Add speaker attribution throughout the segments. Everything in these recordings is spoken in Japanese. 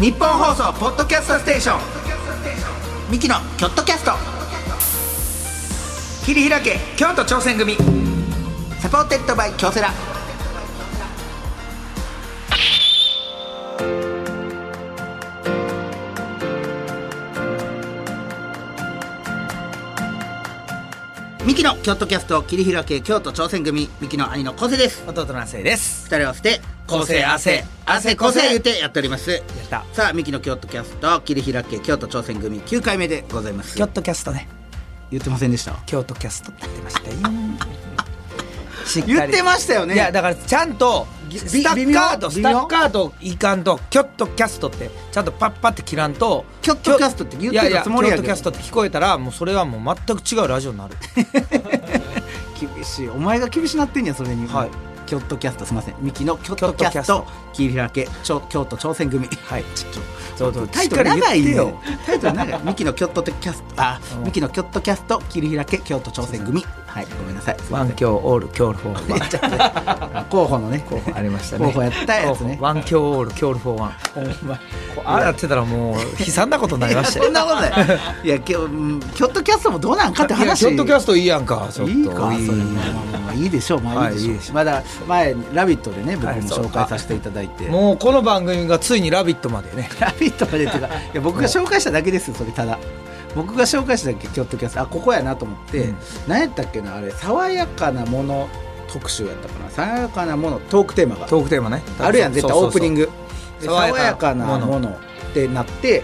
Speaker 1: ニッポン放送ポッドキャストステーション。ミキのキョットキャスト。切り開け京都挑戦組。 Supported by 京セラ。ミキの京都キャスト切り開け京都挑戦組。ミキの兄の昴生です。
Speaker 2: 弟の亜生です。
Speaker 1: 二人合わせて
Speaker 2: 構成汗
Speaker 1: 汗構成言ってやっております。
Speaker 2: やった。
Speaker 1: さあミキの京都キャスト切り開け京都挑戦組9回目でございます。
Speaker 2: 京都キャストね。
Speaker 1: 言ってませんでした？
Speaker 2: 京都キャストって言ってましたよ。
Speaker 1: 言ってましたよね。
Speaker 2: いやだからちゃんとスタッカートスタッカートいかんとキョットキャストってちゃんとパッパって切らんと
Speaker 1: キョットキャストって言ってたつもりやけど。
Speaker 2: いやいやキョットキャストって聞こえたらもうそれはもう全く違うラジオになる。
Speaker 1: 厳しい。お前が厳しなってんやそれに。
Speaker 2: はい
Speaker 1: 京都キャストすみません。ミキの京都キャスト切り開けちょ京都挑戦組。
Speaker 2: はい。
Speaker 1: ちょっとタイトル長いよタイトル長い。ミキの京都キャストあ
Speaker 2: うん。
Speaker 1: ミキの京都キャスト切り開け京都挑戦組はい。ごめんなさい。
Speaker 2: One
Speaker 1: 京 All 京 for One。候補のね
Speaker 2: 候補ありましたね。
Speaker 1: 候補やったやつね。
Speaker 2: One 京 All 京 for One。ああやってたらもう悲惨なことになりましたよ。
Speaker 1: そんなことない。いやきょうん京都キャストもどうなんかって話。
Speaker 2: キョットキャストいいやんか。
Speaker 1: いいか。それ
Speaker 2: いい
Speaker 1: いいでしょう。まあいいでしょまだ前「ラビット!」でね僕も紹介させていただいて「
Speaker 2: もうこの番組がついに「ラビット!」までね。
Speaker 1: ラビット!」までっていうかいや僕が紹介しただけですよそれただ僕が紹介しただけ京都キャストあここやなと思って、
Speaker 2: うん。
Speaker 1: 何やったっけなあれ爽やかなもの特集やったかな。爽やかなものトークテーマが。
Speaker 2: トークテーマね。
Speaker 1: あるやん絶対オープニン
Speaker 2: グ。
Speaker 1: 爽やかなもの。ってなって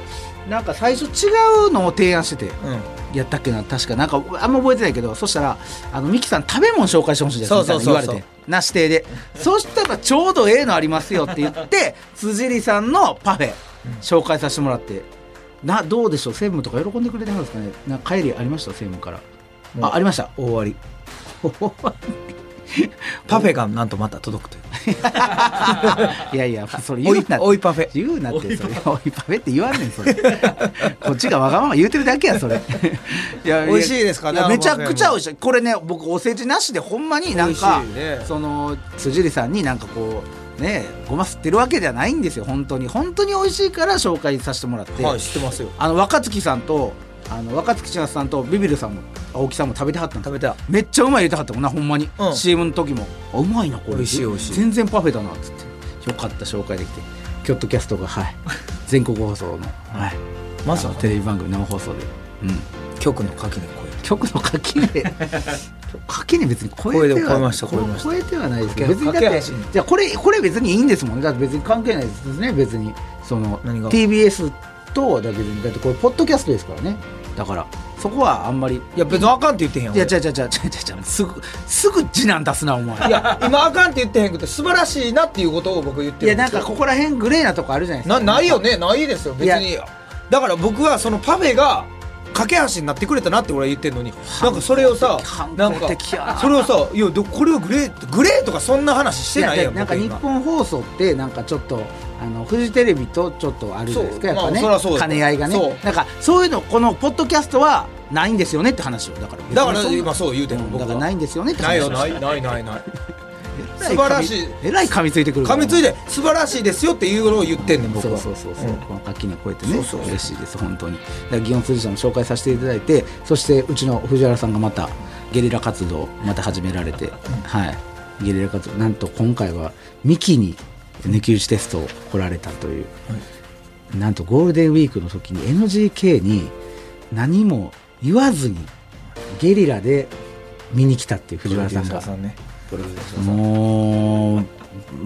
Speaker 1: なんか最初違うのを提案してて
Speaker 2: うん。
Speaker 1: やったっけな確か。なんかあんま覚えてないけどそしたらあのミキさん食べ物紹介してほしいですみたいな言われて。な指定で。そしたらちょうどええのありますよって言って辻里さんのパフェ紹介させてもらってなどうでしょう？専務とか喜んでくれてはるんですかね？な帰りありました？専務から。あありました？
Speaker 2: 大終わり。パフェがなんとまた届くという。
Speaker 1: いやいやそれ言うなって。
Speaker 2: おいパフェ。
Speaker 1: 言うなってそれ。おいパフェ。って言わんねんそれ。こっちがわがまま言うてるだけやそれ。いや
Speaker 2: 美味しいですか？ね
Speaker 1: めちゃくちゃ美味しい。これね僕お世辞なしでほんまになんか
Speaker 2: ね。
Speaker 1: その辻里さんになんかこうねごますってるわけではないんですよ本当に。本当に美味しいから紹介させてもらって、
Speaker 2: はい知ってますよ。
Speaker 1: あの若月さんとあの若月千夏さんとビビるさんも青木さんも食べてはった
Speaker 2: 食べた
Speaker 1: めっちゃうまい言ってはったもんなほんまに、
Speaker 2: うん。
Speaker 1: CM の時も。あうまいなこれ。
Speaker 2: 美味しい美味しい。
Speaker 1: 全然パフェだなっつって。よかった紹介できて。キョットキャストがはい。全国放送の、はい、
Speaker 2: まずは
Speaker 1: テレビ番組生放送で、うん、
Speaker 2: 局の垣根
Speaker 1: 曲の垣根垣根別に超えては
Speaker 2: 超えて
Speaker 1: はないですけど
Speaker 2: 架
Speaker 1: 別にだってじゃあこれこれ別にいいんですもん。ねだって別に関係ないですね。別に。その
Speaker 2: 何が
Speaker 1: ？TBS とだけでだってこれポッドキャストですからね。だから。そこはあんまり。
Speaker 2: いや別にあかんって言ってへんやん
Speaker 1: いや
Speaker 2: 俺。
Speaker 1: 違う違う違う違う違うすぐすぐ次男出すなお前。
Speaker 2: いや今あかんって言ってへんくて素晴らしいなっていうことを僕言って
Speaker 1: いやなんかここら辺グレーなとこあるじゃないですか。
Speaker 2: なないよね。ないですよ。別
Speaker 1: い
Speaker 2: にだから僕はそのパフェが架け橋になってくれたなって俺は言ってるのに。なんかそれをさ
Speaker 1: 反
Speaker 2: な。んかそれをさいやでこれをグレーグレーとかそんな話してないやん
Speaker 1: いなんか日本放送ってなんかちょっとあのフジテレビとちょっとあるじゃないですかやっぱね、
Speaker 2: まあ
Speaker 1: 兼ね合いがね。なんかそういうのこのポッドキャストはないんですよねって話をだから
Speaker 2: だから今そう言うてる
Speaker 1: ん
Speaker 2: 僕は。
Speaker 1: だからないんですよねって
Speaker 2: ないよないないないない素晴らしい。
Speaker 1: えらい噛みついてくる
Speaker 2: 噛みついて素晴らしいですよっていうのを言ってんねん僕
Speaker 1: そう
Speaker 2: は
Speaker 1: そうそうそう、
Speaker 2: うん。
Speaker 1: この垣根越えてね。
Speaker 2: そうそうそう。
Speaker 1: 嬉しいです本当に。祇園辻さんも紹介させていただいてそしてうちの藤原さんがまたゲリラ活動をまた始められて、はい。ゲリラ活動なんと今回はミキに抜き打ちテストを来られたという、なんとゴールデンウィークの時に NGK に何も言わずにゲリラで見に来たっていう藤原さんが
Speaker 2: ねプロデューサーさん。
Speaker 1: も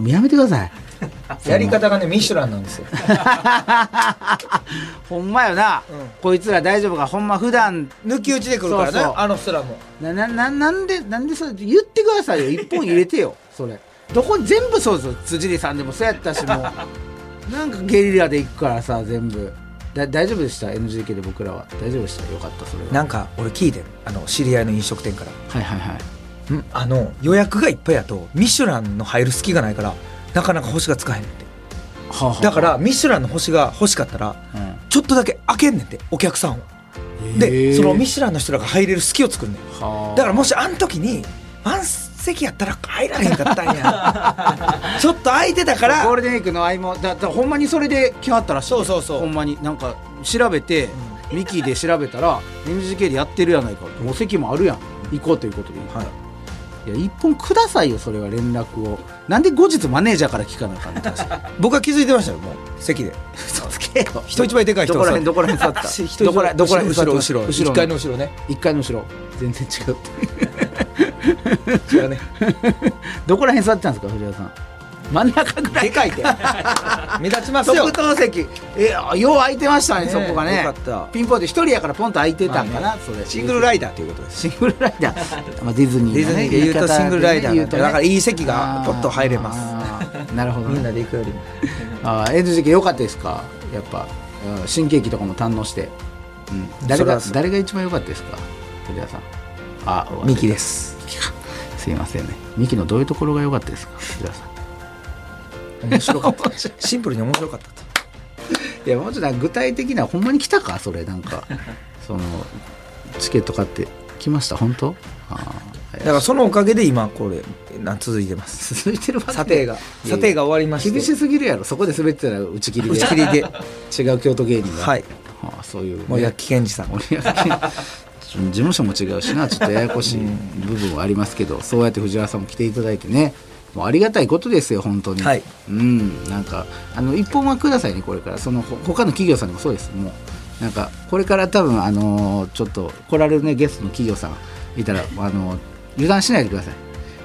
Speaker 1: うやめてください。
Speaker 2: やり方がねミシュランなんですよ。
Speaker 1: ほんまよな、
Speaker 2: うん。
Speaker 1: こいつら大丈夫か？ほんま普段。
Speaker 2: 抜き打ちで来るからねあの人らも。
Speaker 1: ななななんでなんでそれ言ってくださいよ。一本入れてよそれ。どこ全部そうですよ辻里さんでもそうやったしもう。なんかゲリラで行くからさ全部。だ大丈夫でした？NGK で僕らは。大丈夫でした？よかったそれは。
Speaker 2: なんか俺聞いてるあの知り合いの飲食店から。
Speaker 1: はいはいはい。
Speaker 2: んあの予約がいっぱいやとミシュランの入る隙がないからなかなか星がつかへんねんて。
Speaker 1: はあはあ。
Speaker 2: だからミシュランの星が欲しかったら
Speaker 1: うん。
Speaker 2: ちょっとだけ開けんねんてお客さんを。
Speaker 1: へ
Speaker 2: で
Speaker 1: ー
Speaker 2: そのミシュランの人らが入れる隙を作るねん。
Speaker 1: はあ。
Speaker 2: だからもしあの時にワン席やったら入らへんかったんや。ちょっと空いてたから
Speaker 1: ゴールデンウィークの合間だだほんまにそれで来はったらしい
Speaker 2: そうそうそう。
Speaker 1: ほんまになんか調べて、ミキで調べたら NGK でやってるやないか。お席もあるやん。行こうということで、
Speaker 2: はい
Speaker 1: い、や一本くださいよそれは連絡を。なんで後日マネージャーから聞かなあかんの確か
Speaker 2: 僕は気づいてましたよもう。席で。
Speaker 1: 嘘つけよ。
Speaker 2: 人一倍でかい人
Speaker 1: どこら辺どこら辺座った？どこらどこら辺
Speaker 2: 後ろ後ろ
Speaker 1: 後ろ
Speaker 2: 1階の後ろね。
Speaker 1: 1階の後ろ。全然違う。
Speaker 2: 違うね。
Speaker 1: どこら辺座ってたんですか藤原さん？真ん中ぐらい。
Speaker 2: でかいって。目立ちますよ。
Speaker 1: 特等席。えよう空いてましたね
Speaker 2: ね
Speaker 1: そこがね。ピンポイント。一人やからポンと空いてたんかな、それ
Speaker 2: シングルライダーということです。
Speaker 1: シングルライダー、まあ、ディズニーのね
Speaker 2: ディズニーで言うとシングルライダー
Speaker 1: ね。
Speaker 2: だからいい席がポッと入れます。
Speaker 1: なるほど、ね、
Speaker 2: みんなで行くよりも。
Speaker 1: あー NGK 良かったですか？やっぱうん新喜劇とかも堪能して、うん、誰が誰が一番良かったですか？藤原さん。あ
Speaker 2: ミキです。
Speaker 1: すいませんね。ミキのどういうところが良かったですか？藤原さん
Speaker 2: 面白かった。シンプルに面白かったと。
Speaker 1: いやもうちょっと具体的なほんまに来たか？それなんか。そのチケット買って来ました？本当？
Speaker 2: だからそのおかげで今これな続いてます。
Speaker 1: 続いてるわけ
Speaker 2: 査定が。査定が終わりまして。
Speaker 1: 厳しすぎるやろ。そこで滑ってたら打ち切りで。
Speaker 2: 打ち切りで。
Speaker 1: 違う京都芸人が。
Speaker 2: はい。
Speaker 1: はあ、そういう、ね、
Speaker 2: 森脇健児さん。
Speaker 1: 森脇事務所も違うしな。ちょっとややこしい部分はありますけど、そうやって藤原さんも来ていただいてねもうありがたいことですよ本当に、
Speaker 2: はい。
Speaker 1: うん。なんかあの一本はくださいねこれから。そのほ他の企業さんでもそうです。もうなんかこれから多分あのーちょっと来られるねゲストの企業さんいたらあのー油断しないでください。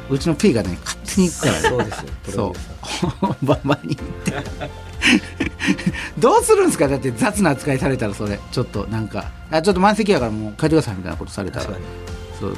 Speaker 1: うちの P がね勝手に行くからね。
Speaker 2: そうですよ。
Speaker 1: そう。バンバンに言って。どうするんですか？だって雑な扱いされたらそれ。ちょっとなんかあちょっと満席やからもう帰ってくださいみたいなことされたら。そう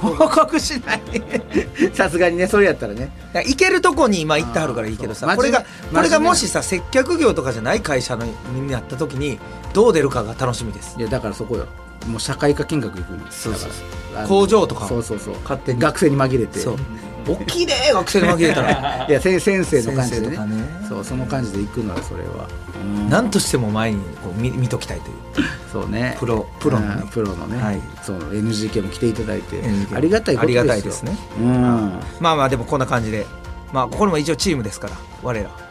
Speaker 1: 報告しない。さすがにねそれやったらね。
Speaker 2: だから行けるとこに今行ってはるからいいけどさ。これが
Speaker 1: そう
Speaker 2: これがもしさ接客業とかじゃない会社のになった時にどう出るかが楽しみです。
Speaker 1: いやだからそこよ。もう社会科見学行くんです。
Speaker 2: そうそう
Speaker 1: だからあの
Speaker 2: 工場とか
Speaker 1: そうそうそう。
Speaker 2: 勝手に。
Speaker 1: 学生に紛れて。
Speaker 2: そう大きいね学生に紛れたら。
Speaker 1: いや先先生の感じでね
Speaker 2: ね。
Speaker 1: そうその感じで行くのはそれは、うん。
Speaker 2: 何としても前にこう見見ときたいという。
Speaker 1: そうね。
Speaker 2: プロプロのね。
Speaker 1: うんプロのね、
Speaker 2: はい。
Speaker 1: そう NGK も来ていただいて。ありがたいことですよ。
Speaker 2: ありがたいですね。
Speaker 1: うん。
Speaker 2: まあまあでもこんな感じで。まあここにも一応チームですから我ら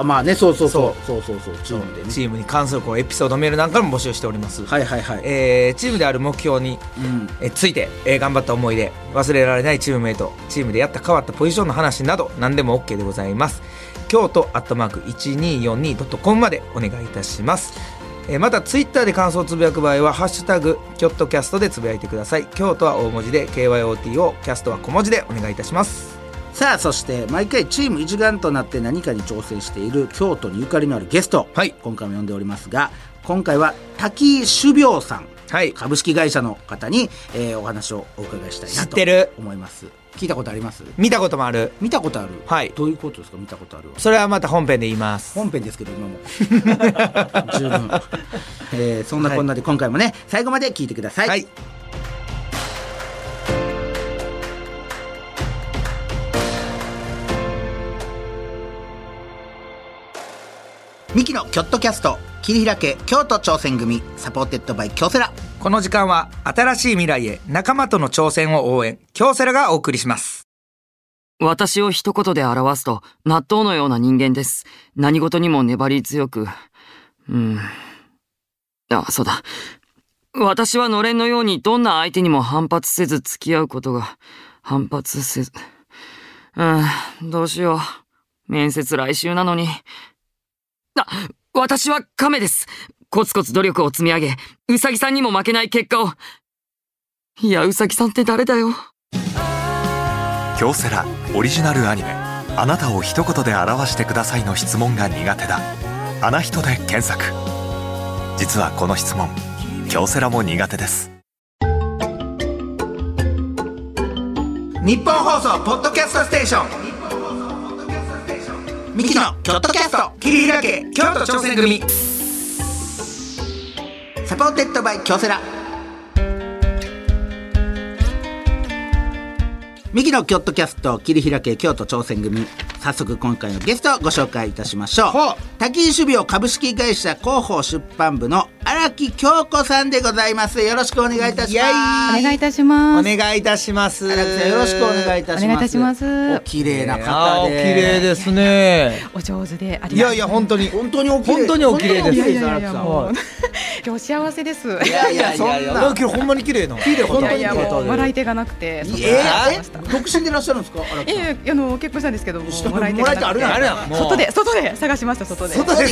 Speaker 1: あまあねそうそうそう。そうそうそうチームでね。
Speaker 2: チームに関するこうエピソードメールなんかも募集しております、
Speaker 1: はいはいはい、
Speaker 2: えーチームである目標に
Speaker 1: うん。
Speaker 2: えーついて、えー頑張った思い出忘れられないチームメイトチームでやった変わったポジションの話など何でも OK でございます。京都アットマーク 1242.com までお願いいたします。えーまたツイッターで感想をつぶやく場合は「ハッシュタグキョットキャスト」でつぶやいてください。京都は大文字で KYOT をキャストは小文字でお願いいたします
Speaker 1: さあそして毎回チーム一丸となって何かに挑戦している京都にゆかりのあるゲスト、
Speaker 2: はい。
Speaker 1: 今回も呼んでおりますが今回は滝種苗さん。
Speaker 2: はい。
Speaker 1: 株式会社の方に、えーお話をお伺いしたいなと
Speaker 2: 知ってる。
Speaker 1: 思います。聞いたことあります？
Speaker 2: 見たこともある。
Speaker 1: 見たことある？
Speaker 2: はい。
Speaker 1: どういうことですか？見たことあるは。
Speaker 2: それはまた本編で言います。
Speaker 1: 本編ですけど今も。十分、えーそんなこんなで今回もね最後まで聞いてください、
Speaker 2: はい
Speaker 1: ミキのキョットキャスト切り開け京都挑戦組 Supported by 京セラ
Speaker 2: この時間は新しい未来へ仲間との挑戦を応援京セラがお送りします
Speaker 3: 私を一言で表すと、納豆のような人間です。何事にも粘り強く。うん。あ、そうだ。私はのれんのようにどんな相手にも反発せず付き合うことが、反発せず。うん、どうしよう。面接来週なのに。あ、私は亀です。コツコツ努力を積み上げ、うさぎさんにも負けない結果を。いや、うさぎさんって誰だよ。
Speaker 4: 京セラオリジナルアニメ「あなたを一言で表してください」の質問が苦手だ「あな人」で検索実はこの質問京セラも苦手です
Speaker 1: 日本放送ポッドキャストステーションミキのキョットキャスト。
Speaker 2: 切り開け京都挑戦組。
Speaker 1: Supported by 京セラ。ミキの京都キャスト切り開け京都挑戦組。早速今回のゲストをご紹介いたしましょう。
Speaker 2: はあ
Speaker 1: タキイ種苗株式会社広報出版部の荒荒木匡子さんでございます。よろしくお願いいたします。
Speaker 5: お願いいたします。
Speaker 2: お願いいたします。
Speaker 1: 荒木さんよろしくお願いいたします。
Speaker 5: お願いいたします。
Speaker 1: お綺麗な
Speaker 2: あ
Speaker 1: 方で。
Speaker 2: 綺麗ですね。
Speaker 5: お上手であり
Speaker 2: いやいや本当に。
Speaker 1: 本当にお
Speaker 2: 本当にお綺麗です。
Speaker 5: いやいやいや
Speaker 1: 荒木さん
Speaker 5: もう。今日幸せです。
Speaker 1: いやいやい
Speaker 2: そん
Speaker 1: や。いや
Speaker 2: な今日ほんまに綺麗な。綺麗
Speaker 1: 本当に
Speaker 5: 笑い手がなくて。そ
Speaker 1: え独身でいらっしゃるんですか荒木さん？
Speaker 5: いやいやあの結婚したんですけども。
Speaker 1: もらい手あるやん
Speaker 2: あれ
Speaker 5: 外で外で探しました外で。
Speaker 2: 外で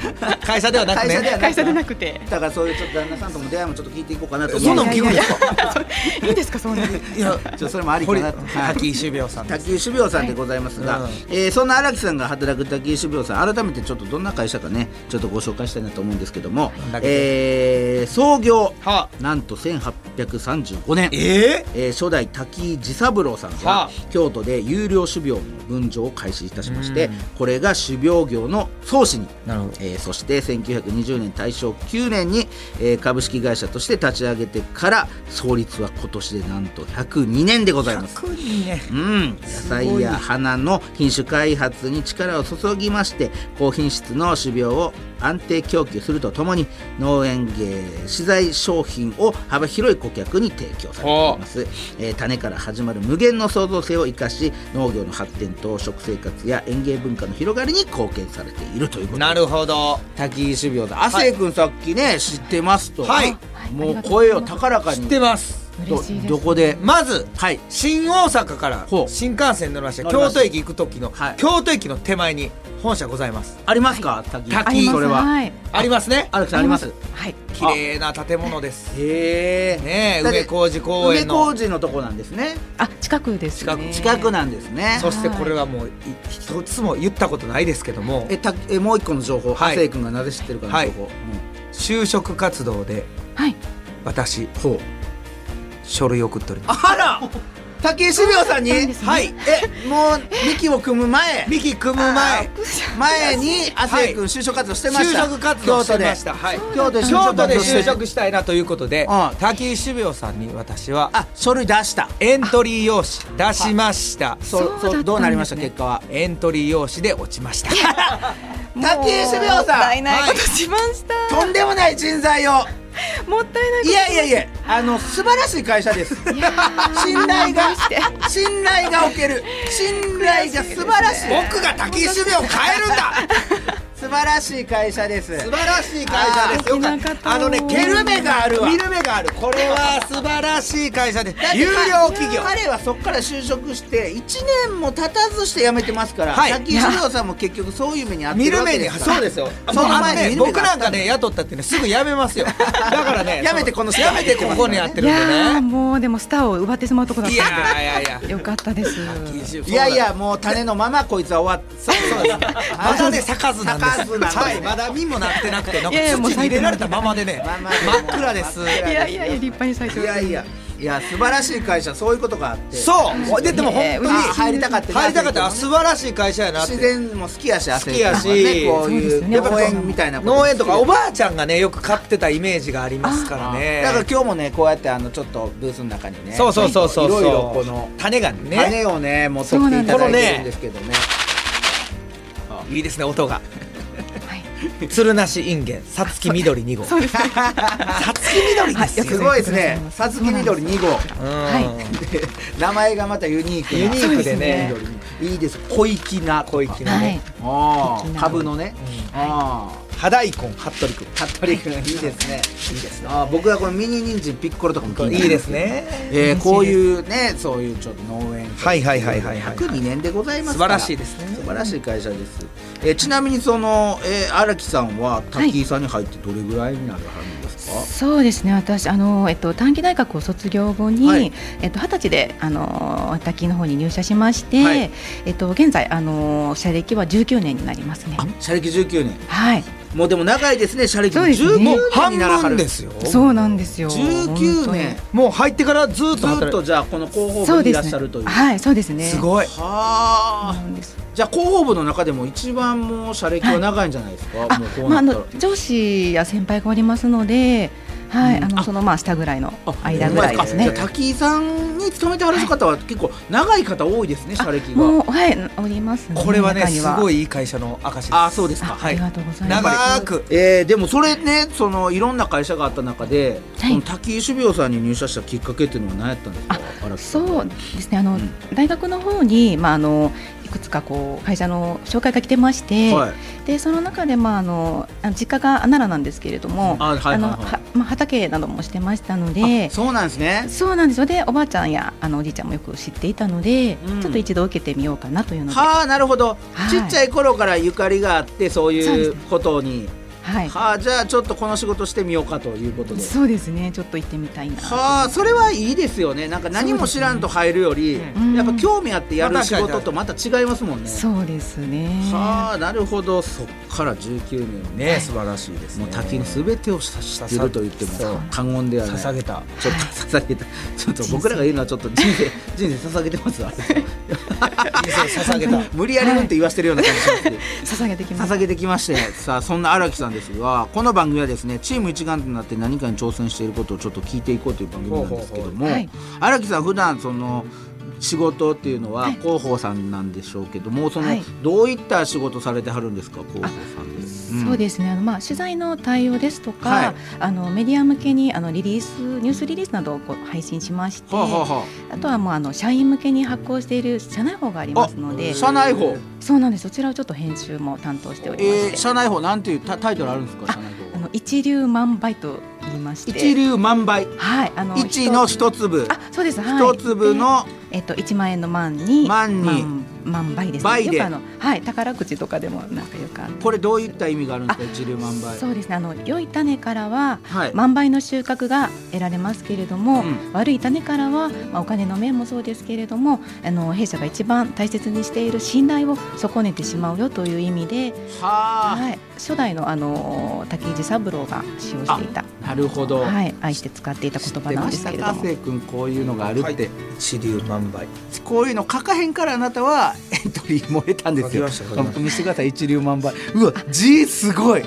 Speaker 2: 会社ではなくね。
Speaker 1: 会社ではなく
Speaker 5: て。
Speaker 1: だからそういうちょっと旦那さんとも出会いもちょっと聞いていこうかなと
Speaker 2: そんなん
Speaker 1: 思う
Speaker 2: 聞くんです
Speaker 5: か。いいですかそんなに。
Speaker 2: いや
Speaker 1: ちょっとそれもありか
Speaker 2: 堀
Speaker 1: な
Speaker 2: 滝井種苗さん
Speaker 1: 滝井種苗さんでございますが、
Speaker 2: はい。
Speaker 1: えーそんな荒木さんが働く滝井種苗さん改めてちょっとどんな会社かねちょっとご紹介したいなと思うんですけどもえー創業
Speaker 2: は
Speaker 1: なんと1835年。
Speaker 2: え
Speaker 1: えー初代滝井治三郎さんが
Speaker 2: はあ。
Speaker 1: 京都で有料種苗の分譲を開始いたしまして
Speaker 2: うん。
Speaker 1: これが種苗業の創始に
Speaker 2: なるほど。
Speaker 1: えーそして1920年大正9年に、えー株式会社として立ち上げてから創立は今年でなんと102年でございます。
Speaker 2: 100人ね
Speaker 1: うん、野菜や花の品種開発に力を注ぎまして高品質の種苗を安定供給するとともに農園芸資材商品を幅広い顧客に提供されています、えー種から始まる無限の創造性を生かし農業の発展と食生活や園芸文化の広がりに貢献されているということ。で
Speaker 2: なるほど。
Speaker 1: 滝井種苗だ亜生君さっきね、知ってますと。
Speaker 2: はい。
Speaker 1: もう声を高らかに。
Speaker 2: 知ってます。
Speaker 1: ど
Speaker 5: 嬉しいです。
Speaker 1: どこで？
Speaker 2: まず
Speaker 1: はい。
Speaker 2: 新大阪から新幹線乗りまして
Speaker 1: 乗りました。
Speaker 2: 京都駅行く時の、
Speaker 1: はい。
Speaker 2: 京都駅の手前に本社ございます。
Speaker 1: ありますか？滝。井
Speaker 2: 滝
Speaker 1: それは。
Speaker 5: はい。
Speaker 2: ありますね？
Speaker 1: 荒木さんあります？
Speaker 5: はい。
Speaker 2: 綺麗な建物です。
Speaker 1: へえ
Speaker 2: ね梅小路公園
Speaker 1: 梅
Speaker 2: の
Speaker 1: 小路のとこなんですね。
Speaker 5: あ近くですね。
Speaker 2: 近く
Speaker 1: 近くなんですね。
Speaker 2: そしてこれはもうい一つも言ったことないですけども。
Speaker 1: えたえもう一個の情報。
Speaker 2: はい。
Speaker 1: 亜生君がなぜ知ってるかの情報、
Speaker 2: 就職活動で
Speaker 5: はい。
Speaker 2: 私
Speaker 1: うんほう
Speaker 2: 書類送っております。
Speaker 1: あら竹井種苗さんに
Speaker 5: ね。
Speaker 2: はい。
Speaker 1: えもう幹を組む前。
Speaker 2: ミキ組む前。
Speaker 1: 前に亜生君就職活動してました、
Speaker 2: 就職活動してました。はい。
Speaker 1: 京都で
Speaker 2: 京都で就職したいなということで
Speaker 1: うん。
Speaker 2: 滝井種苗さんに私は
Speaker 1: あ書類出した。
Speaker 2: エントリー用紙出しました。
Speaker 1: そ
Speaker 5: そう
Speaker 1: そうどうなりました？結果は。
Speaker 2: エントリー用紙で落ちました
Speaker 1: 竹井種苗
Speaker 5: もった
Speaker 1: さん
Speaker 5: いないことしました。
Speaker 1: とんでもない人材を。
Speaker 5: もったいない
Speaker 1: いやいやいやあの素晴らしい会社です。信頼が信頼がおける。信頼が素晴らしい。
Speaker 2: 僕が滝井種苗を変えるんだ
Speaker 1: 素晴らしい会社です。
Speaker 2: 素晴らしい会社です。よ
Speaker 5: かった。
Speaker 2: あのね
Speaker 1: 見る目があるわ。
Speaker 2: 見る目がある。これは素晴らしい会社で有料企業。
Speaker 1: 彼はそこから就職して1年も経たずして辞めてますから、
Speaker 2: はい。
Speaker 1: 滝井史郎さんも結局そういう目に遭ってるわ
Speaker 2: 見る目に
Speaker 1: けですから。
Speaker 2: そうですよ。
Speaker 1: その前に
Speaker 2: 僕なんかね雇ったってねすぐ辞めますよ。だからね
Speaker 1: やめてこの人
Speaker 2: やめてここにやって
Speaker 5: いや
Speaker 2: るんで
Speaker 5: ー
Speaker 2: ね
Speaker 5: もうでもスターを奪ってしまうところだっ
Speaker 2: いやいやいや。
Speaker 5: で よかったです。
Speaker 1: いやいやもう種のままこいつは終わっ
Speaker 2: そうそうです まだね咲かずなんではいまだ実もなってなくてなんか土に入れられたままでね真っ暗です。
Speaker 5: いやいやいや立派に咲いてる。
Speaker 1: いやいやいや素晴らしい会社そういうことがあって。
Speaker 2: そう。ででも本当に
Speaker 1: 入りたかった
Speaker 2: 入りたかった。あ素晴らしい会社やなって。
Speaker 1: 自然も好きやし
Speaker 2: 好きやし。
Speaker 1: こういう農園みたいな
Speaker 2: 農園とかおばあちゃんがねよく買ってたイメージがありますからね。
Speaker 1: だから今日もねこうやってあのちょっとブースの中にね
Speaker 2: そうそうそうそうそう。
Speaker 1: いろいろこの
Speaker 2: 種がね。
Speaker 1: 種をね持ってきていただいてるんですけどね。
Speaker 2: いいですね音が
Speaker 5: はい
Speaker 2: 鶴梨インゲンさつき緑2号。
Speaker 5: そうです。ね。
Speaker 2: さつき緑ですよ。
Speaker 5: はい
Speaker 1: すごいですね。さつき緑2号。
Speaker 2: うん
Speaker 1: で名前がまたユニークな。
Speaker 2: ユニークでね。
Speaker 1: いいです。小粋な
Speaker 2: 小粋な
Speaker 5: はい。
Speaker 2: ね。
Speaker 1: 株のね。あ
Speaker 2: 葉大根服部君。
Speaker 1: あ服部君。い。いですね。
Speaker 2: いいですね。
Speaker 1: ああ僕はこのミニ人参ピッコロとかも
Speaker 2: いいですね。
Speaker 1: えーこういうねそういうちょっと農園
Speaker 2: はいはいはいはいはい。
Speaker 1: 102年でございます
Speaker 2: 素晴らしいですね。
Speaker 1: 素晴らしい会社です、えーちなみにその、えー荒木さんは滝井さんに入ってどれぐらいになるはずですか、
Speaker 5: そうですね。私あのえっと短期大学を卒業後に、
Speaker 1: はい。
Speaker 5: えっと二十歳であの滝の方に入社しまして、
Speaker 1: はい。
Speaker 5: えっと現在あの社歴は19年になりますね。
Speaker 1: あ社歴19年。
Speaker 5: はい。
Speaker 1: もうでも長いですね社歴
Speaker 5: そうですね。
Speaker 1: 19
Speaker 2: もう
Speaker 1: 年にならはる。
Speaker 2: 半分ですよ。
Speaker 5: そうなんですよ。
Speaker 1: 19年。
Speaker 2: もう入ってからずっと
Speaker 1: ずっとじゃあこの広報部にいらっしゃるという。
Speaker 5: はい、そうですね。
Speaker 2: すごい。
Speaker 1: はあ。じゃあ広報部の中でも一番もう社歴は長いんじゃないですか、
Speaker 5: あ
Speaker 1: もうこ、う
Speaker 5: まああ
Speaker 1: なったら、
Speaker 5: の上司や先輩がおりますので、はい、
Speaker 1: うん。
Speaker 5: あのそのまあ下ぐらいの間ぐらいで。すね
Speaker 1: じゃあ。滝井さんに勤めてはる方は結構長い方多いですね、社歴が。
Speaker 5: は。いおりますね。
Speaker 2: これはねすごいいい会社の証です。
Speaker 1: あそうですか。
Speaker 5: あありがとうございます。
Speaker 2: 長く。
Speaker 1: えー、でもそれねそのいろんな会社があった中で、
Speaker 5: はい。
Speaker 1: この滝井種苗さんに入社したきっかけっていうのは何やったんですか？
Speaker 5: そうですね。あの、
Speaker 1: うん。
Speaker 5: 大学の方に、まあ、あのいくつかこう会社の紹介が来てまして、
Speaker 1: はい。
Speaker 5: でその中で、まあ、あの実家が奈良なんですけれども、畑などもしてましたので
Speaker 1: あ。そうなんですね。
Speaker 5: そうなんですよ。でおばあちゃんやあのおじいちゃんもよく知っていたので、
Speaker 1: うん。
Speaker 5: ちょっと一度受けてみようかなというので、
Speaker 1: はあなるほど、
Speaker 5: はい。
Speaker 1: ちっちゃい頃からゆかりがあってそういうことに
Speaker 5: はい、
Speaker 1: はあじゃあちょっとこの仕事してみようかということで。
Speaker 5: そうですね。ちょっと行ってみたいな。
Speaker 1: はあそれはいいですよね。なんか何も知らんと入るより、
Speaker 5: うん。
Speaker 1: やっぱ興味あってやる仕事とまた違いますもんね、
Speaker 5: そうですね。
Speaker 1: はあなるほど。そっから19年。
Speaker 2: ね素晴らしいですね。
Speaker 1: もう滝のすべてを知ってると言っても過言ではない。
Speaker 2: 捧げた。
Speaker 1: ちょっと捧げた。ちょっと僕らが言うのはちょっと人生人生捧げてますわ。
Speaker 2: 人生捧げた。
Speaker 1: 無理やりうんって言わせてるような感じしますけど。
Speaker 5: 捧げてきます
Speaker 1: 捧げてきましてさあそんな荒木さんですがこの番組はですねチーム一丸となって何かに挑戦していることをちょっと聞いていこうという番組なんですけども荒木さん普段その仕事っていうのは
Speaker 5: はい。
Speaker 1: 広報さんなんでしょうけどもその
Speaker 5: はい
Speaker 1: どういった仕事されてはるんですか広報さんで。
Speaker 5: そうですね。あの、まあ、取材の対応ですとか、
Speaker 1: はい。
Speaker 5: あのメディア向けにあのリリースニュースリリースなどをこう配信しまして、
Speaker 1: はあ、はあは
Speaker 5: あとはもうあの社員向けに発行している社内報がありますので
Speaker 1: あ、社内報、
Speaker 5: そうなんです。そちらをちょっと編集も担当しておりまして、
Speaker 1: えー、社内報なんていうタタイトルあるんですか？社内報。
Speaker 5: あの一粒万倍と言いまして。
Speaker 1: 一粒万倍。
Speaker 5: はいあの
Speaker 1: 一の一粒。
Speaker 5: あそうです。はい。
Speaker 1: 一粒の
Speaker 5: でえっと一万円の万に
Speaker 1: 万に
Speaker 5: 万万倍ですね。よくあのはい宝くじとかでもなんかよくある。
Speaker 1: これどういった意味があるんですか？一粒万倍。
Speaker 5: そうですね。あの良い種からは
Speaker 1: はい、
Speaker 5: 万倍の収穫が得られますけれども、
Speaker 1: うん。
Speaker 5: 悪い種からは、まあ、お金の面もそうですけれどもあの弊社が一番大切にしている信頼を損ねてしまうよという意味で、
Speaker 1: はあ、
Speaker 5: はい、初代のあの滝地三郎が使用していた、
Speaker 1: なるほど、
Speaker 5: はい、愛して使っていた言葉なんですけれども。
Speaker 1: 知ってましたか君こういうのがあるって、
Speaker 2: 一流万倍
Speaker 1: こういうの書かへんからあなたは エントリーも得たんですよ。
Speaker 2: 書きました書きました。
Speaker 1: 見せてください一流万倍。うわ字すごい。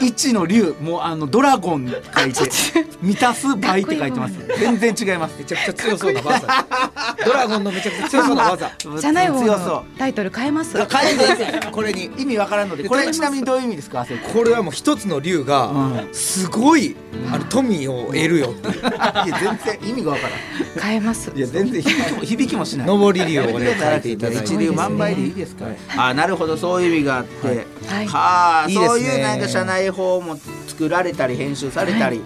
Speaker 1: 一の竜。もうあのドラゴン書いて 満たす倍って書いてます。全然違います。
Speaker 2: めちゃくちゃ強そうな技。ドラゴンのめちゃくちゃ強そうな技。
Speaker 5: 社内報
Speaker 1: 強そ
Speaker 5: のタイトル変えます？
Speaker 1: う書いてください
Speaker 2: これに。
Speaker 1: 意味わからんのでこれちなみにどういう意味ですか？
Speaker 2: これはもう一つの竜が
Speaker 1: うん。
Speaker 2: すごいあの富を得るよっていう。
Speaker 1: いや全然意味がわからん。
Speaker 5: 変えます。
Speaker 1: いや全然響響きもしない。
Speaker 2: 上り竜をね書いていただいて。
Speaker 1: 一流万倍でいいですか。あなるほどそういう意味があって、
Speaker 5: はい。
Speaker 1: そういうなんか社内法も作られたり編集されたり、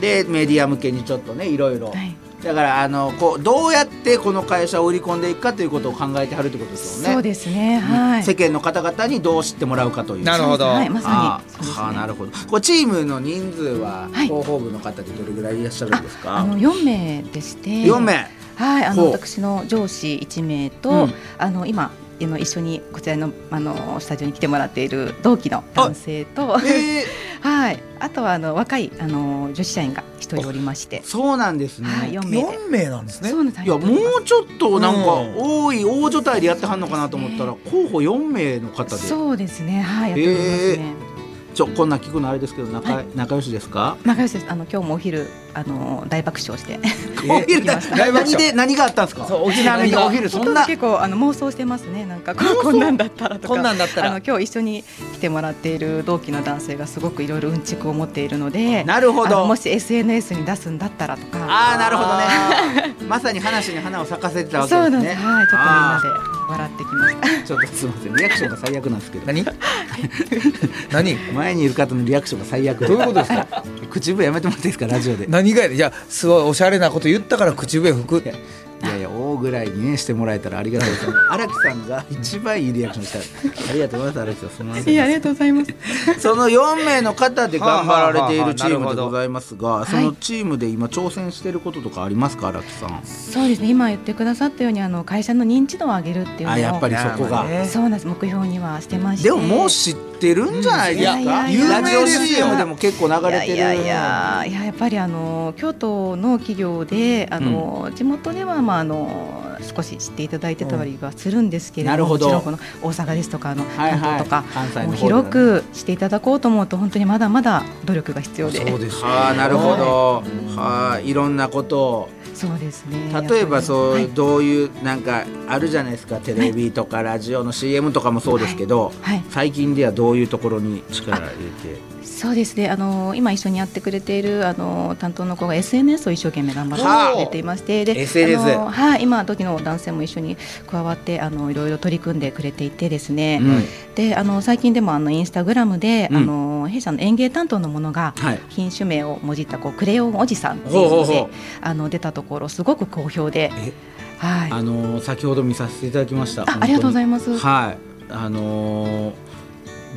Speaker 1: でメディア向けにちょっとねいろいろ。
Speaker 5: はい
Speaker 1: だからあのこうどうやってこの会社を売り込んでいくかということを考えてはるってことですよね。
Speaker 5: そうですねはい
Speaker 1: 世間の方々にどう知ってもらうかという。
Speaker 2: なるほど
Speaker 5: はいまさ
Speaker 1: あ
Speaker 5: にね
Speaker 1: はあなるほど。こうチームの人数は
Speaker 5: はい
Speaker 1: 広報部の方でどれぐらいいらっしゃるんですか？
Speaker 5: あの4名でして
Speaker 1: 四名。
Speaker 5: はい、あの私の上司1名と、
Speaker 1: うん
Speaker 5: あの今あの一緒にこちらのあのスタジオに来てもらっている同期の男性と、
Speaker 1: えー、
Speaker 5: はい、あとはあの若いあの女子社員が一人おりまして、
Speaker 1: そうなんですね。
Speaker 5: はい、4名で。
Speaker 2: 4名なんですね
Speaker 5: す。
Speaker 1: いやもうちょっとなんか
Speaker 2: うん
Speaker 1: 多い大所帯でやってはんのかなと思ったら候補4名の方で
Speaker 5: そうですね。はい、やっておりますね。
Speaker 1: ちょこんなん聞くのあれですけど仲,、
Speaker 5: はい
Speaker 1: 仲良しですか？
Speaker 5: 仲良しです。あの今日もお昼あの大爆笑して、
Speaker 1: お昼
Speaker 5: 行きました。
Speaker 1: 何何で何があったんですか？
Speaker 2: そうお昼
Speaker 1: お昼そんな。
Speaker 5: 結構あの妄想してますね。なんかこんなんだったらとか。
Speaker 2: こんなんだったら。
Speaker 5: あの今日一緒に来てもらっている同期の男性がすごくいろいろうんちくを持っているので、
Speaker 1: なるほど。
Speaker 5: もし SNS に出すんだったらとか。
Speaker 1: ああなるほどね。まさに話に花を咲かせてたわけ
Speaker 5: そう
Speaker 1: です。ね。
Speaker 5: はい、ちょっとみんなで笑ってきました。
Speaker 1: ちょっとすみませんリアクションが最悪なんですけど。
Speaker 2: 何？何？
Speaker 1: 前にいる方のリアクションが最悪。
Speaker 2: どういうことですか？
Speaker 1: 口笛やめてもらっていいですか？ラジオで。
Speaker 2: 何？がやいやすごいおしゃれなこと言ったから口笛吹くって
Speaker 1: いやいや大ぐらいにねしてもらえたらありがたいです 荒木さんが一番いいリアクションしたありがとうございます荒木さんすみません
Speaker 5: いや、ありがとうございます。
Speaker 1: その4名の方で頑張られているチーム
Speaker 2: はあはあはあ
Speaker 1: でございますが、そのチームで今挑戦していることとかありますか、荒木さん。
Speaker 5: そうですね。今言ってくださったように、あの会社の認知度を上げるっていうのを。
Speaker 1: あ、やっぱりそこが。
Speaker 2: ね
Speaker 5: そうなんです。目標にはしてまして。
Speaker 1: でももう知ってるんじゃないですか？
Speaker 5: いやいやいや
Speaker 1: ラジオ CM でも結構流れてる。
Speaker 5: いやいやいやいややっぱりあの京都の企業であの、地元ではまああの少し知っていただいてたりはするんですけれども、
Speaker 1: なるほど。
Speaker 5: もちろんこの大阪ですとかあの
Speaker 1: はいはい。
Speaker 5: 関東とか、
Speaker 1: 関西の
Speaker 5: もう
Speaker 1: 方ではね
Speaker 5: 広くしていただこうと思うと本当にまだまだ努力が必要で。
Speaker 2: そうですよ
Speaker 1: はあなるほど。はあいろんなことを
Speaker 5: そうですね。
Speaker 1: 例えばそう、
Speaker 5: はい。
Speaker 1: どういうなんかあるじゃないですか。テレビとかラジオの CM とかもそうですけど、
Speaker 5: はい。
Speaker 1: 最近ではどういうところに力を入れて？
Speaker 5: そうですね。あの今一緒にやってくれているあの担当の子が SNS を一生懸命頑張ってくれていましてで
Speaker 1: SNS
Speaker 5: はい今時の男性も一緒に加わってあのいろいろ取り組んでくれていてですね、
Speaker 1: うん。
Speaker 5: であの最近でもあのインスタグラムで、
Speaker 1: うん。
Speaker 5: あの弊社の園芸担当のものが、
Speaker 1: はい。
Speaker 5: 品種名をもじったこうクレヨンおじさんっていうのであの出たところすごく好評で。
Speaker 2: え、
Speaker 5: はい、
Speaker 1: あのー先ほど見させていただきました。
Speaker 5: あありがとうござい
Speaker 1: ま
Speaker 5: ます。
Speaker 1: はい。あのー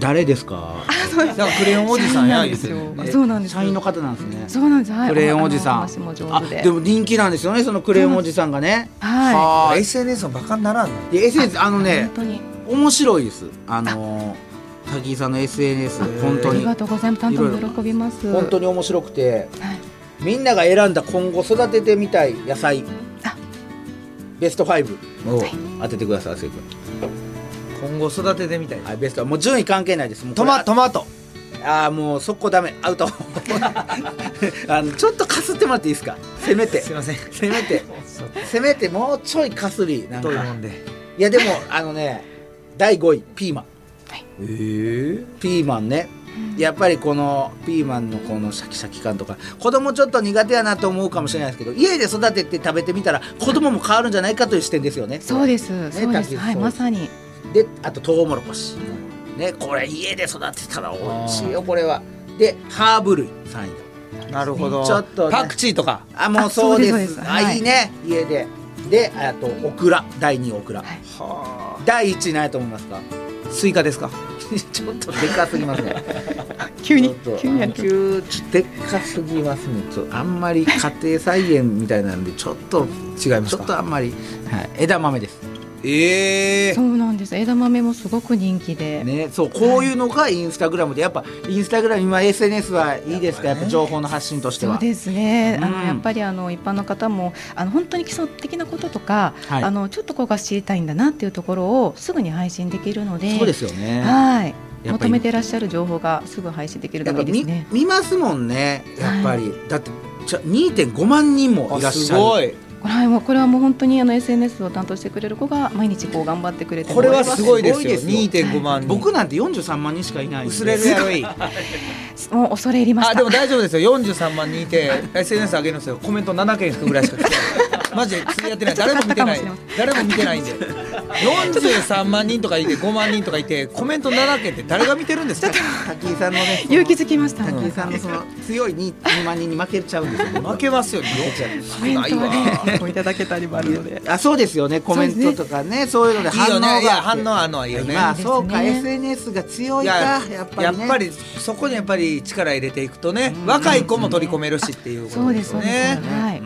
Speaker 1: 誰ですか？
Speaker 2: だからクレヨンおじさんや
Speaker 5: そうなんですよ。
Speaker 2: るね。
Speaker 5: そうなんですよ。
Speaker 1: 社員の方なんですね。
Speaker 5: そうなんです。はい、
Speaker 1: クレヨンおじさん。
Speaker 5: で。
Speaker 1: でも人気なんですよねそのクレヨンおじさんがね。
Speaker 5: はい。
Speaker 1: は
Speaker 2: SNS のバカにならんの
Speaker 1: ？SNS あのね
Speaker 5: 本当に。
Speaker 1: 面白いです。あのー滝井さんの SNS 本当に。
Speaker 5: ありがとうございます。担当も喜びます。
Speaker 1: 本当に面白くて
Speaker 5: はい。
Speaker 1: みんなが選んだ今後育ててみたい野菜。
Speaker 5: あ。
Speaker 1: ベスト5を
Speaker 5: はい。
Speaker 1: 当ててください、せい君
Speaker 2: 今後育ててみたい
Speaker 1: はいベスト。もう順位関係ないです。もうこ
Speaker 2: ト
Speaker 1: れ
Speaker 2: マトマト。
Speaker 1: ああもうそこダメ。アウト。あのちょっとかすってもらっていいですか？せめて。
Speaker 2: すいません。
Speaker 1: せめて。せめてもうちょいかすりなんか。
Speaker 2: いうもんで。
Speaker 1: いやでもあのね第5位ピーマン。
Speaker 2: ええ
Speaker 1: ピーマンね。やっぱりこのピーマンのこのシャキシャキ感とか。子供ちょっと苦手やなと思うかもしれないですけど家で育てて食べてみたら子供も変わるんじゃないかという視点ですよね。
Speaker 5: そうです。そうです。はい。まさに。
Speaker 1: であとトウモロコシ。ねこれ家で育てたら美味しいよこれは。でハーブ類3位
Speaker 2: なるほど。
Speaker 1: ちょっとね。
Speaker 2: パクチーとか。
Speaker 1: あもうそうです。
Speaker 5: あい。
Speaker 1: いいね。家で。であとオクラ。第2位オクラ、
Speaker 5: はい。
Speaker 2: は
Speaker 1: 第1位何やと思いますか？
Speaker 2: あスイカですか？
Speaker 1: ちょっとでかすぎますね。
Speaker 5: 急に。急に
Speaker 1: 急でかすぎますね。ちょっとあんまり家庭菜園みたいなんでちょっと
Speaker 2: 違いますか？
Speaker 1: ちょっとあんまり、はい、枝豆です
Speaker 2: ええ
Speaker 5: そうなんです。枝豆もすごく人気で。
Speaker 1: ねそうこういうのがインスタグラムでやっぱインスタグラム今 SNS はいいですか？やっぱ情報の発信としては。
Speaker 5: そうですね、あ
Speaker 1: うん。
Speaker 5: のやっぱりあの一般の方もあの本当に基礎的なこととか、
Speaker 1: はい。
Speaker 5: あのちょっとここが知りたいんだなっていうところをすぐに配信できるので
Speaker 1: そうですよね。
Speaker 5: はい。求めてらっしゃる情報がすぐ配信できるのがいいですね。
Speaker 1: 見ますもんねやっぱり、だってちょ2.5万人もいらっしゃる
Speaker 5: はもうこれはもう本当にあの SNS を担当してくれる子が毎日こう頑張ってくれて
Speaker 2: これはすごいですよ。
Speaker 1: これはすごいですよ。
Speaker 2: 2.5万人。
Speaker 1: 僕なんて43万人しかいない
Speaker 2: 薄れるやろい。
Speaker 5: もう恐れ入りました。
Speaker 2: あでも大丈夫ですよ。43万人いて SNS 上げるんですよコメント7件ぐらいしか来てない。マジで釣りやってない。誰も見てない。誰も見てないんで43万人とかいて5万人とかいてコメント7件って誰が見てるんですか？
Speaker 1: 滝井さんのね
Speaker 5: 勇気づきました。
Speaker 1: 滝井さんのその強い 2, 2万人に負けちゃうんですよ。
Speaker 2: 負けますよ
Speaker 5: コメントはね、いただけたりもあるので。
Speaker 1: あそうですよね。コメントとかねそういうので反応が。
Speaker 2: ね。いや反応あるのはいいよね。
Speaker 1: まあ
Speaker 5: いいですね。
Speaker 1: そうか SNS が強いか
Speaker 2: いや
Speaker 1: やっぱりね。
Speaker 2: やっぱりそこにやっぱり力入れていくとね若い子も取り込めるしっていうことで
Speaker 5: そうですすそうです。
Speaker 2: よね
Speaker 5: はい。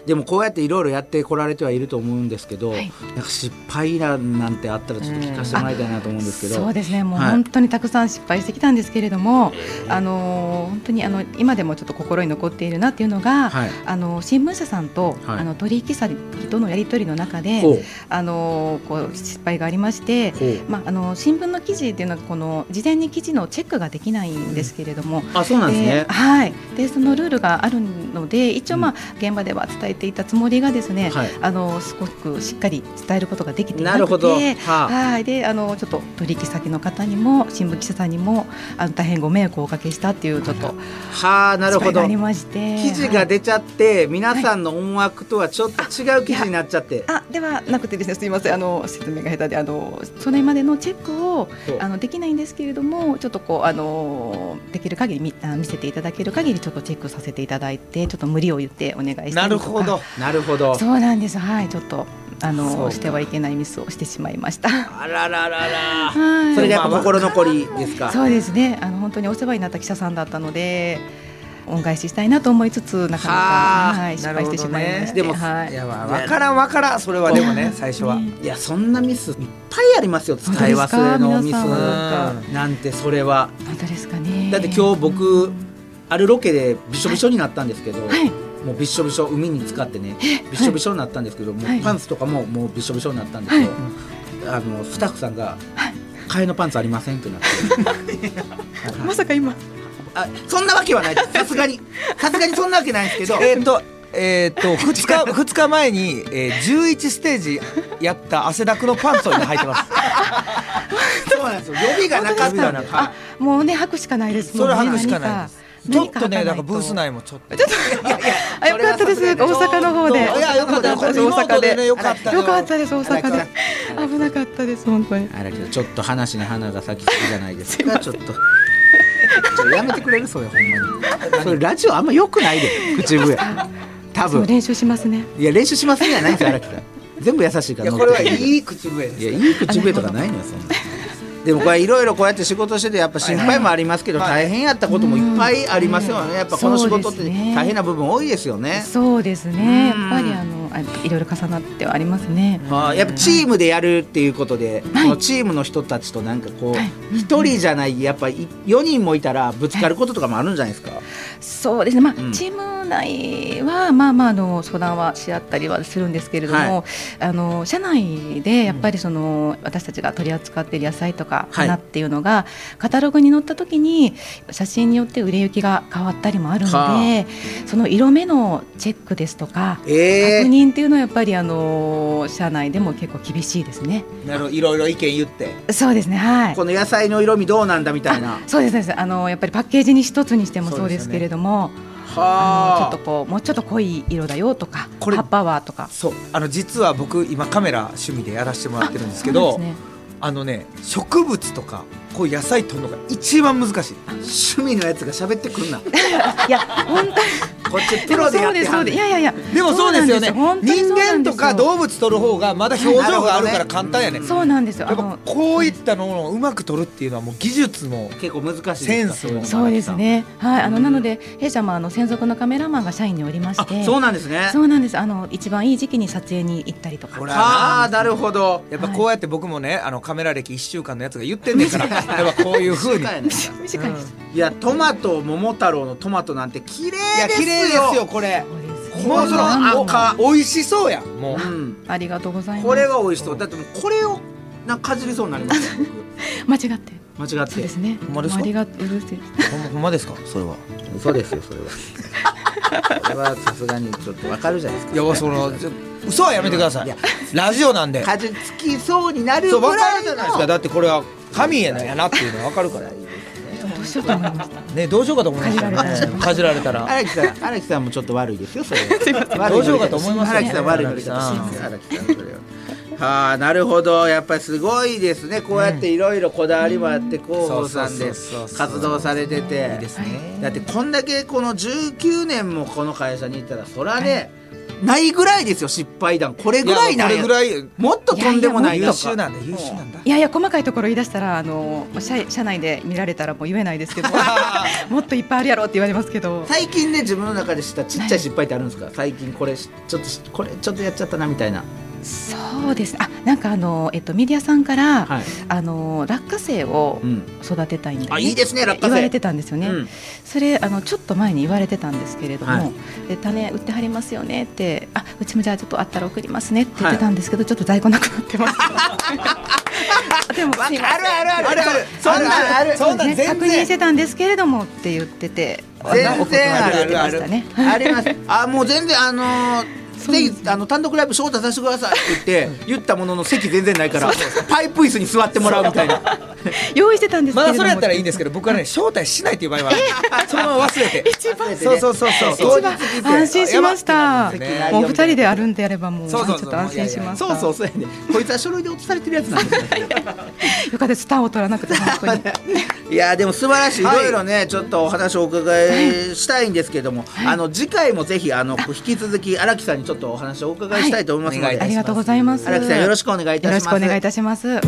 Speaker 1: うん、でもこうやっていろいろやってこられてはいると思うんですけど、
Speaker 5: はい。
Speaker 1: なんか失敗談なんてあったらちょっと聞かせてもらいたいなと思うんですけど、
Speaker 5: そうですね。もう
Speaker 1: はい。
Speaker 5: 本当にたくさん失敗してきたんですけれども、あのー本当にあの今でもちょっと心に残っているなっていうのが、
Speaker 1: はい。
Speaker 5: あの新聞社さんと、
Speaker 1: はい。
Speaker 5: あの取引先とのやり取りの中であのーこう失敗がありまして。まあ、あの新聞の記事っていうのはこの事前に記事のチェックができないんですけれども、
Speaker 1: あそうなんですね、
Speaker 5: ではい、でそのルールがあるので一応、まあ現場では伝えていたつもりがですね、
Speaker 1: はい
Speaker 5: あのすごくしっかり伝えることができていな
Speaker 1: なるほど
Speaker 5: くて。
Speaker 1: は
Speaker 5: い、で、あの、ちょっと取引先の方にも、新聞記者さんにも、あの、大変ご迷惑をおかけしたっていう、ちょっと。
Speaker 1: はあなるほど
Speaker 5: 失敗がありまして。
Speaker 1: 記事が出ちゃって、皆さんの思惑とはちょっと違う記事になっちゃって、
Speaker 5: あ、ではなくてですね、すみません、あの、説明が下手で、あの、それまでのチェックを。あの、できないんですけれども、ちょっとこう、あの、できる限り見、あ見せていただける限り、ちょっとチェックさせていただいて、ちょっと無理を言ってお願いしたりとか。
Speaker 2: なるほど。
Speaker 1: なるほど。
Speaker 5: そうなんです、はい、ちょっと、あの、
Speaker 2: か。
Speaker 5: してはいけないミスをしてしまいました。
Speaker 1: あらららら。
Speaker 5: はい。
Speaker 1: それがやっぱ心残りですか？
Speaker 5: そうですね。あの本当にお世話になった記者さんだったので、恩返ししたいなと思いつつなかな
Speaker 1: はあ
Speaker 5: か、はい、失敗してしまいまして、
Speaker 1: なるほどね
Speaker 5: はい。
Speaker 2: いやまあ分からん分からんそれはでもね最初は。
Speaker 5: ね。
Speaker 1: いやそんなミスいっぱいありますよ使い忘れのミス。なんてそれは。
Speaker 5: 本当ですかね。
Speaker 1: だって今日僕あるロケでびしょびしょになったんですけど、
Speaker 5: はい
Speaker 1: もうびっしょびしょ海に浸かってねびっしょびしょになったんですけど、も
Speaker 5: はい。
Speaker 1: うパンツとかももうびっしょびしょになったんですけど、あのスタッフさんが「替えのパンツありません?」ってなって。
Speaker 5: まさか今。
Speaker 1: あそんなわけはないです。さすがに。さすがにそんなわけないんですけど
Speaker 2: えっとえっと2日二日前に、えー、11ステージやった汗だくのパンツを今履いてます。
Speaker 1: そうなんですよ。予備がなかったんで。
Speaker 2: 予備がなかっ
Speaker 1: は
Speaker 5: もうね履くしかないです。
Speaker 2: それ
Speaker 5: もうね
Speaker 2: 履くしかないですちょっとねだからブース
Speaker 5: 内
Speaker 2: 内もちょっと。
Speaker 5: あよかったです。大阪の方で。
Speaker 2: いやよかったよ
Speaker 5: 大
Speaker 2: リモートで。ねよかった。
Speaker 5: です大阪
Speaker 1: 荒
Speaker 5: で危なかったです本当に。
Speaker 1: あらけどちょっと話に花が咲きすぎじゃないですか。ちょっと。ちょっとやめてくれる？それほんまに。それラジオあんま良くないで口笛。多分。
Speaker 5: 練習しますね。
Speaker 1: いや練習しますんじゃないんですよ荒木さん全部優しいから
Speaker 2: いやこれはいい口笛です
Speaker 1: いやいい口笛とかないのよそんなでもこれいろいろこうやって仕事しててやっぱ心配もありますけど
Speaker 2: はい。
Speaker 1: 大変やったこともいっぱいありますよね。やっぱこの仕事って大変な部分多いですよね。
Speaker 5: そうですね。や
Speaker 1: うん。
Speaker 5: っぱりあのあいろいろ重なってはありますね。
Speaker 1: あーやっぱチームでやるっていうことで、
Speaker 5: はい。
Speaker 1: そのチームの人たちとなんかこ
Speaker 5: はい。う
Speaker 1: 一、人じゃないやっぱ4人もいたらぶつかることとかもあるんじゃないですか、
Speaker 5: そうですね、まあ
Speaker 1: うん。
Speaker 5: チーム内は、まあまああの相談はし合ったりはするんですけれども、
Speaker 1: は
Speaker 5: あの社内でやっぱりその、私たちが取り扱っている野菜とか
Speaker 1: はい。
Speaker 5: 花っていうのが、カタログに載った時に写真によって売れ行きが変わったりもあるので、
Speaker 1: は
Speaker 5: その色目のチェックですとか、
Speaker 1: え
Speaker 5: 確認っていうのはやっぱりあの社内でも結構厳しいですね。
Speaker 2: なるほど。いろいろ意見言って。
Speaker 5: そうですね、はい。
Speaker 1: この野菜の色味どうなんだみたいな。
Speaker 5: あそうですそうです。あのやっぱりパッケージに一つにしてもそうですけれども、あ。ちょっとこうもうちょっと濃い色だよとか
Speaker 2: これ
Speaker 5: 葉っぱはとか。
Speaker 2: そうあの実は僕今カメラ趣味でやらせてもらってるんですけどあのね植物とかこう野菜取るのが一番難しい。
Speaker 1: 趣味のやつが喋ってくんな。
Speaker 5: いや本当。に
Speaker 1: こっちプロでやっては
Speaker 5: んですいやいやいや。
Speaker 2: でもそうですよね。人間とか動物取る方がまだ表情があるから簡単やね
Speaker 5: そうなんですよ。
Speaker 2: やっぱこういったのをうまく取るっていうのはもう技術も
Speaker 1: 結構難しい
Speaker 2: センスも
Speaker 5: そうですね。はいあのなので弊社もあの専属のカメラマンが社員におりまし
Speaker 1: あ
Speaker 5: て
Speaker 1: そうなんですね。
Speaker 5: そうなんです。あの一番いい時期に撮影に行ったりとか。
Speaker 1: ああなるほど。
Speaker 2: やっぱこうやって僕もねあのカメラ歴1週間のやつが言ってんねんから やっぱこういうふうに。い
Speaker 1: 短い。ね
Speaker 5: 短いです
Speaker 1: いやトマト桃太郎のトマトなんて綺麗ですよ。
Speaker 2: や綺麗ですよこれ。
Speaker 1: もうその赤
Speaker 2: 美味しそうやん。もう。
Speaker 1: うん。
Speaker 5: ありがとうございます。
Speaker 1: これが美味しそう。だってもうこれをなんかかじりそうになりますよ。
Speaker 5: 間違って。
Speaker 1: 僕間違って。
Speaker 5: そうですね。
Speaker 2: ほんまですか？
Speaker 5: ありがとううるせえ。
Speaker 2: ほんまほんまですか？それは。
Speaker 1: 嘘ですよそれは。それはさすがにちょっとわかるじゃないですか。
Speaker 2: いやそのちょ嘘はやめてください。
Speaker 1: いや。
Speaker 2: ラジオなんで。
Speaker 1: かじつきそうになる
Speaker 2: そう分か
Speaker 1: ぐらい
Speaker 2: るじゃないですか。だってこれは神やなやなっていうの分かるから。
Speaker 5: どうしようと思いました？
Speaker 2: ねどうしようかと思いました。
Speaker 5: かじられた
Speaker 2: ねかじられたら。
Speaker 1: 荒木さん荒木さんもちょっと悪いですよそれ。は
Speaker 2: どうしようかと思いますよ。
Speaker 1: 荒木さん悪い乗り方してますよ荒木さん。それははあなるほど。やっぱりすごいですね。こうやっていろいろこだわりもあって広報さんで
Speaker 2: そうそうそうそう
Speaker 1: 活動されてて。
Speaker 2: いいですね。
Speaker 1: だってこんだけこの19年もこの会社にいたらそらね、ないぐらいですよ失敗談。これぐらいなんや。
Speaker 2: これぐらい。
Speaker 1: もっととんでもない
Speaker 2: 優
Speaker 1: とか。
Speaker 2: 秀なんだ優秀なんだ
Speaker 5: いやいや細かいところ言い出したらあの社社内で見られたらもう言えないですけど もっといっぱいあるやろって言われますけど。
Speaker 1: 最近ね自分の中でしたちっちゃい失敗ってあるんですか？最近これしちょっとしこれちょっとやっちゃったなみたいな。
Speaker 5: そうです。ねあなんかあの、えっと、メディアさんから、
Speaker 1: はい。
Speaker 5: あの落花生を
Speaker 1: うん。
Speaker 5: 育てたいんだよね。
Speaker 1: あいいですね落花生。
Speaker 5: 言われてたんですよね、
Speaker 1: うん。
Speaker 5: それあのちょっと前に言われてたんですけれども、
Speaker 1: はい
Speaker 5: で種売ってはりますよねってあうちもじゃあちょっとあったら送りますねって言ってたんですけど、ちょっと在庫なくなってます。でも
Speaker 1: あるあるあるあるある。そんなんある。
Speaker 2: そんなん
Speaker 5: ね、
Speaker 2: 全
Speaker 5: 確認し
Speaker 2: 然
Speaker 5: てたんですけれどもって言ってて
Speaker 1: 全然ある
Speaker 5: お断りしてましたね。
Speaker 1: あります。あもう全然あのーぜひあの単独ライブ招待させてくださいって言って言ったものの席全然ないからパイプ椅子に座ってもらうみたいな。
Speaker 5: 用意してたんです
Speaker 2: まだそれやったらいいんですけど僕はね招待しないっていう場合は そのまま忘れて。
Speaker 1: 一番
Speaker 2: そうそうそうそう。
Speaker 5: 一番安心しました。
Speaker 1: ね
Speaker 5: もう二人であるんであればもうちょ
Speaker 2: そうそうそう。
Speaker 5: っと安心しました。
Speaker 1: そうそう。そうやねこいつは書類で落とされてるやつなんですね
Speaker 5: よ。かった。スターを取らなくて本当に。
Speaker 1: いやでも素晴らしい。
Speaker 2: い。
Speaker 1: ろいろねちょっとお話をお伺いしたいんですけども、あの次回もぜひあの引き続き荒木さんにちょっとお話をお伺いしたいと思いますので、
Speaker 2: はい。
Speaker 5: ありがとうございます。
Speaker 1: 荒木さんよろしくお願いいたします。
Speaker 5: よろしくお願いいたします。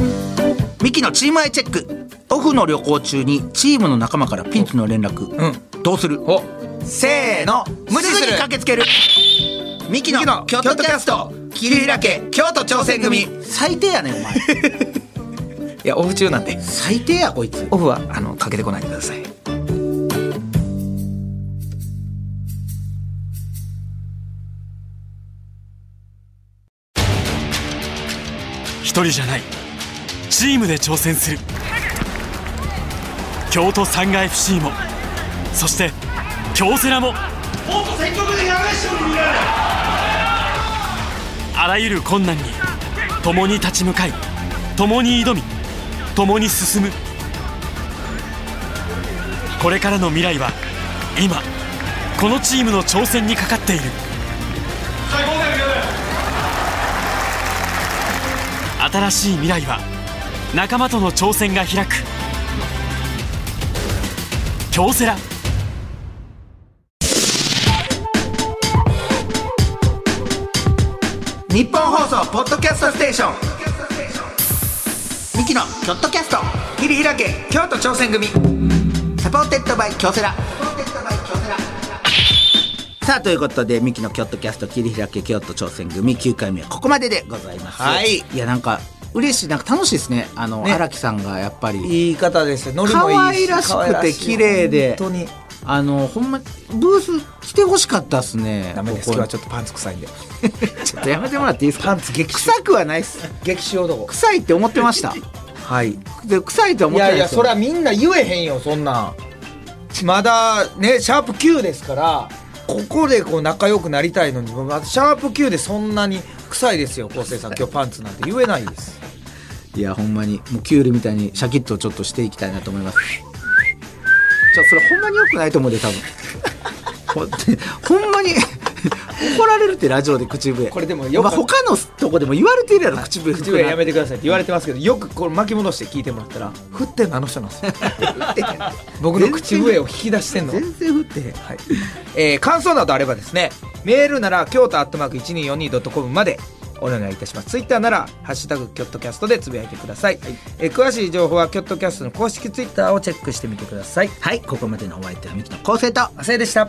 Speaker 1: ミキのチームアイチェックオフの旅行中にチームの仲間からピンチの連絡、
Speaker 2: うん。
Speaker 1: どうする？
Speaker 2: お。せーの。無視
Speaker 1: すぐに
Speaker 2: する
Speaker 1: 駆けつける。ミキの京都キャスト。桐平家京都挑戦組。最低やねんお前。
Speaker 2: いやオフ中なんで。
Speaker 1: 最低やこいつ。
Speaker 2: オフはあのかけてこないでください
Speaker 6: 人じゃない。チームで挑戦する。京都サンガ FC もそして京セラもあらゆる困難に共に立ち向かい共に挑み共に進む。これからの未来は今このチームの挑戦にかかっている。新しい未来は仲間との挑戦が開く。京セラ。
Speaker 2: ニッポン放送ポッドキャストステーション。ミキのキョットキャスト。切り開け京都挑戦組。 Supported by 京セラ。さあということでミキの京都キャスト切り開け京都挑戦組9回目はここまででございます。
Speaker 1: はい。いやなんか嬉しいなんか楽しいですね。あの
Speaker 2: ね。
Speaker 1: 荒、木さんがやっぱり。
Speaker 2: いい方ですよノリもいいし
Speaker 1: 可愛らしくて綺麗で
Speaker 2: 本当に。
Speaker 1: あのほんまブース来てほしかったっすね。
Speaker 2: ダメです。今日はちょっとパンツ臭いんで。
Speaker 1: ちょっとやめてもらっていいですか？
Speaker 2: パンツ激臭。
Speaker 1: 臭くはないっす。
Speaker 2: 激臭男。
Speaker 1: 臭いって思ってました。
Speaker 2: はい。
Speaker 1: で臭いとは思
Speaker 2: いやいや
Speaker 1: ってないですよ。
Speaker 2: そりゃみんな言えへんよそんなん。まだねシャープ Q ですからここでこう仲良くなりたいのにシャープ Q でそんなに臭いですよ昴生さん。今日パンツなんて言えないです。
Speaker 1: いやほんまにもうキュウリみたいにシャキッとちょっとしていきたいなと思います。ちょそれほんまに良くないと思うで多分。ほんまに怒られるってラジオで口笛。
Speaker 2: これでもよく
Speaker 1: まあ他のとこでも言われてるやろ口笛。
Speaker 2: 口笛やめてくださいって言われてますけどよくこれ巻き戻して聞いてもらったら 振ってんのあの人なんですよ僕の口笛を引き出してんの。
Speaker 1: 全然振ってへん。
Speaker 2: はい。えー感想などあればですねメールなら京都アットマーク 1242.com までお願いいたします。ツイッターなら「ハッシュタグキョットキャスト」でつぶやいてください、えー詳しい情報はキョットキャストの公式ツイッターをチェックしてみてください。
Speaker 1: はい。ここまでのお相手はミキの昴生と。
Speaker 2: 亜生でした